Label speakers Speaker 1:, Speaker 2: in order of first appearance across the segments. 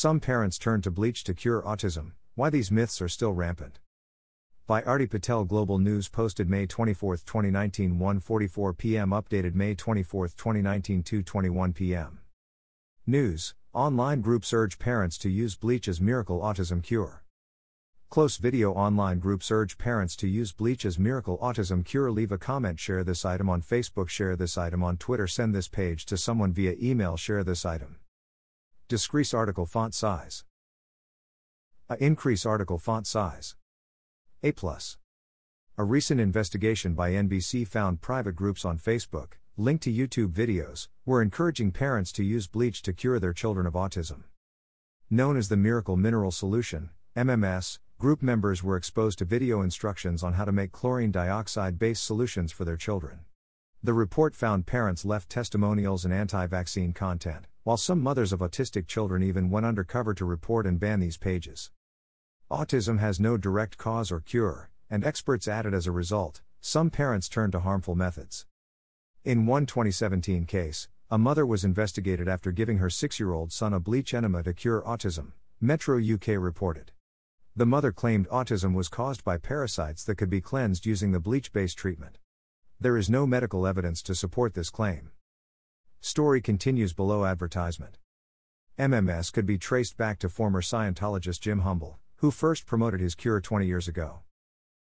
Speaker 1: Some parents turn to bleach to cure autism. Why these myths are still rampant. By Arti Patel Global News posted May 24, 2019 1:44 p.m. updated May 24, 2019 2:21 p.m. News: Online groups urge parents to use bleach as miracle autism cure. Close video online groups urge parents to use bleach as miracle autism cure. Leave a comment, share this item on Facebook, share this item on Twitter, send this page to someone via email, share this item. Decrease article font size. A increase article font size. A plus. A recent investigation by NBC found private groups on Facebook, linked to YouTube videos, were encouraging parents to use bleach to cure their children of autism. Known as the Miracle Mineral Solution, MMS, group members were exposed to video instructions on how to make chlorine dioxide based solutions for their children. The report found parents left testimonials and anti vaccine content, while some mothers of autistic children even went undercover to report and ban these pages. Autism has no direct cause or cure, and experts added as a result, some parents turn to harmful methods. In one 2017 case, a mother was investigated after giving her six year old son a bleach enema to cure autism, Metro UK reported. The mother claimed autism was caused by parasites that could be cleansed using the bleach based treatment. There is no medical evidence to support this claim. Story continues below advertisement. MMS could be traced back to former Scientologist Jim Humble, who first promoted his cure 20 years ago.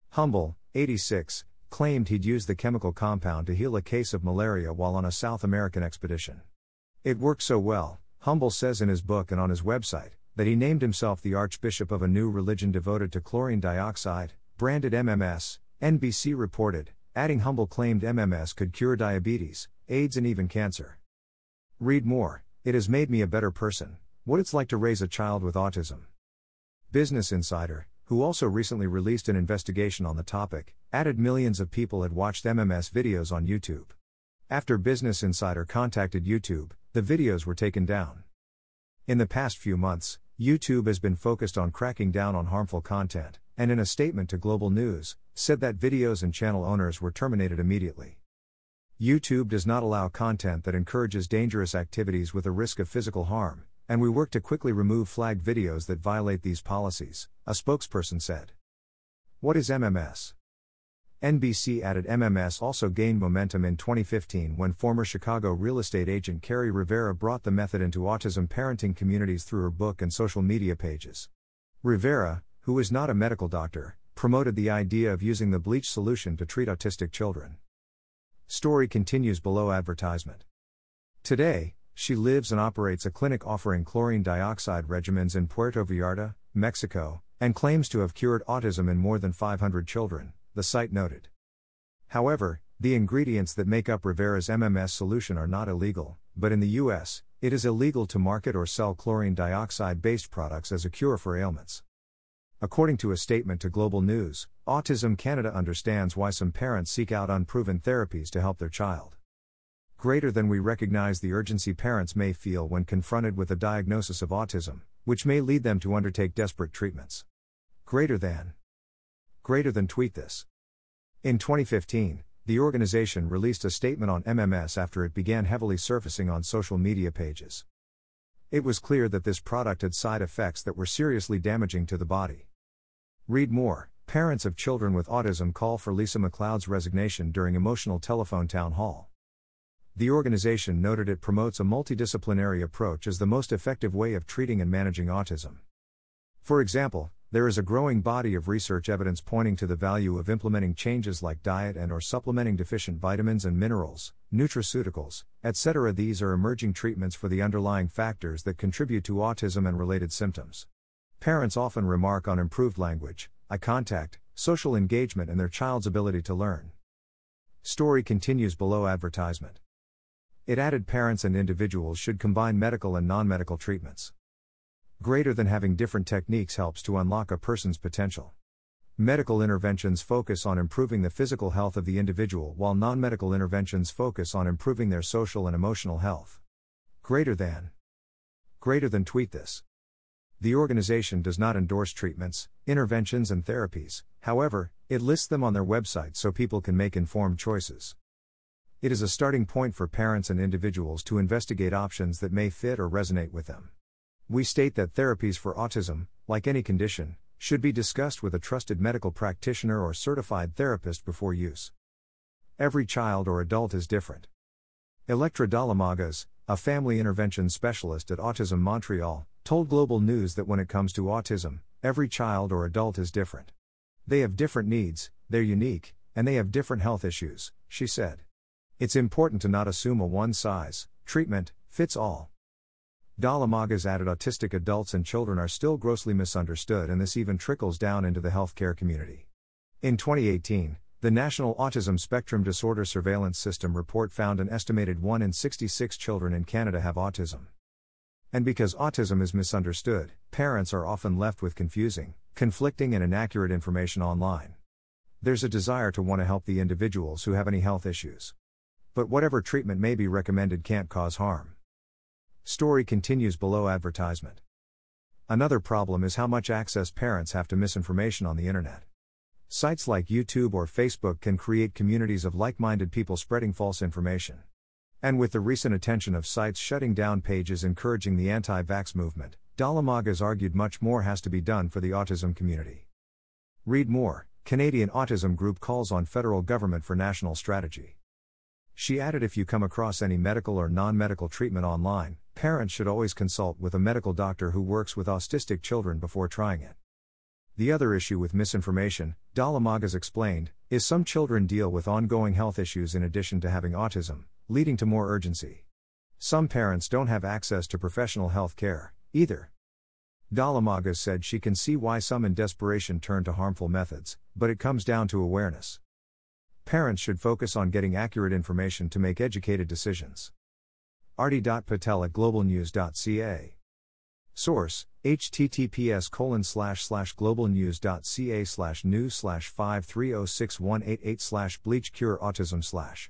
Speaker 1: Humble, 86, claimed he'd used the chemical compound to heal a case of malaria while on a South American expedition. It worked so well, Humble says in his book and on his website, that he named himself the Archbishop of a new religion devoted to chlorine dioxide, branded MMS, NBC reported, adding Humble claimed MMS could cure diabetes, AIDS, and even cancer. Read more It has made me a better person. What it's like to raise a child with autism. Business Insider, who also recently released an investigation on the topic, added millions of people had watched MMS videos on YouTube. After Business Insider contacted YouTube, the videos were taken down. In the past few months, YouTube has been focused on cracking down on harmful content, and in a statement to Global News, said that videos and channel owners were terminated immediately. YouTube does not allow content that encourages dangerous activities with a risk of physical harm, and we work to quickly remove flagged videos that violate these policies, a spokesperson said. What is MMS? NBC added MMS also gained momentum in 2015 when former Chicago real estate agent Kerri Rivera brought the method into autism parenting communities through her book and social media pages. Rivera, who is not a medical doctor, promoted the idea of using the bleach solution to treat autistic children. Story continues below advertisement. Today, she lives and operates a clinic offering chlorine dioxide regimens in Puerto Vallarta, Mexico, and claims to have cured autism in more than 500 children, the site noted. However, the ingredients that make up Rivera's MMS solution are not illegal, but in the US, it is illegal to market or sell chlorine dioxide based products as a cure for ailments. According to a statement to Global News, Autism Canada understands why some parents seek out unproven therapies to help their child. Greater than we recognize the urgency parents may feel when confronted with a diagnosis of autism, which may lead them to undertake desperate treatments. Greater than. Greater than tweet this. In 2015, the organization released a statement on MMS after it began heavily surfacing on social media pages. It was clear that this product had side effects that were seriously damaging to the body. Read more Parents of children with autism call for Lisa MacLeod's resignation during emotional telephone town hall. The organization noted it promotes a multidisciplinary approach as the most effective way of treating and managing autism. For example, there is a growing body of research evidence pointing to the value of implementing changes like diet and or supplementing deficient vitamins and minerals, nutraceuticals, etc. These are emerging treatments for the underlying factors that contribute to autism and related symptoms. Parents often remark on improved language, eye contact, social engagement and their child's ability to learn. Story continues below advertisement. It added parents and individuals should combine medical and non medical treatments. Greater than having different techniques helps to unlock a person's potential. Medical interventions focus on improving the physical health of the individual, while non medical interventions focus on improving their social and emotional health. Greater than. Greater than tweet this. The organization does not endorse treatments, interventions, and therapies, however, it lists them on their website so people can make informed choices. It is a starting point for parents and individuals to investigate options that may fit or resonate with them. We state that therapies for autism, like any condition, should be discussed with a trusted medical practitioner or certified therapist before use. Every child or adult is different. Electra Dalamagas, a family intervention specialist at Autism Montreal, told Global News that when it comes to autism, every child or adult is different. They have different needs, they're unique, and they have different health issues, she said. It's important to not assume a one size treatment fits all. Dalamagas added autistic adults and children are still grossly misunderstood, and this even trickles down into the healthcare community. In 2018, the National Autism Spectrum Disorder Surveillance System report found an estimated 1 in 66 children in Canada have autism. And because autism is misunderstood, parents are often left with confusing, conflicting, and inaccurate information online. There's a desire to want to help the individuals who have any health issues. But whatever treatment may be recommended can't cause harm. Story continues below advertisement. Another problem is how much access parents have to misinformation on the internet. Sites like YouTube or Facebook can create communities of like minded people spreading false information. And with the recent attention of sites shutting down pages encouraging the anti vax movement, Dalamagas argued much more has to be done for the autism community. Read more Canadian Autism Group calls on federal government for national strategy. She added if you come across any medical or non medical treatment online, parents should always consult with a medical doctor who works with autistic children before trying it. The other issue with misinformation, Dalamagas explained, is some children deal with ongoing health issues in addition to having autism, leading to more urgency. Some parents don't have access to professional health care, either. Dalamagas said she can see why some in desperation turn to harmful methods, but it comes down to awareness. Parents should focus on getting accurate information to make educated decisions. Arti.patel at globalnews.ca. Source, https colon slash slash globalnews.ca slash news slash 5306188 slash bleach cure autism slash.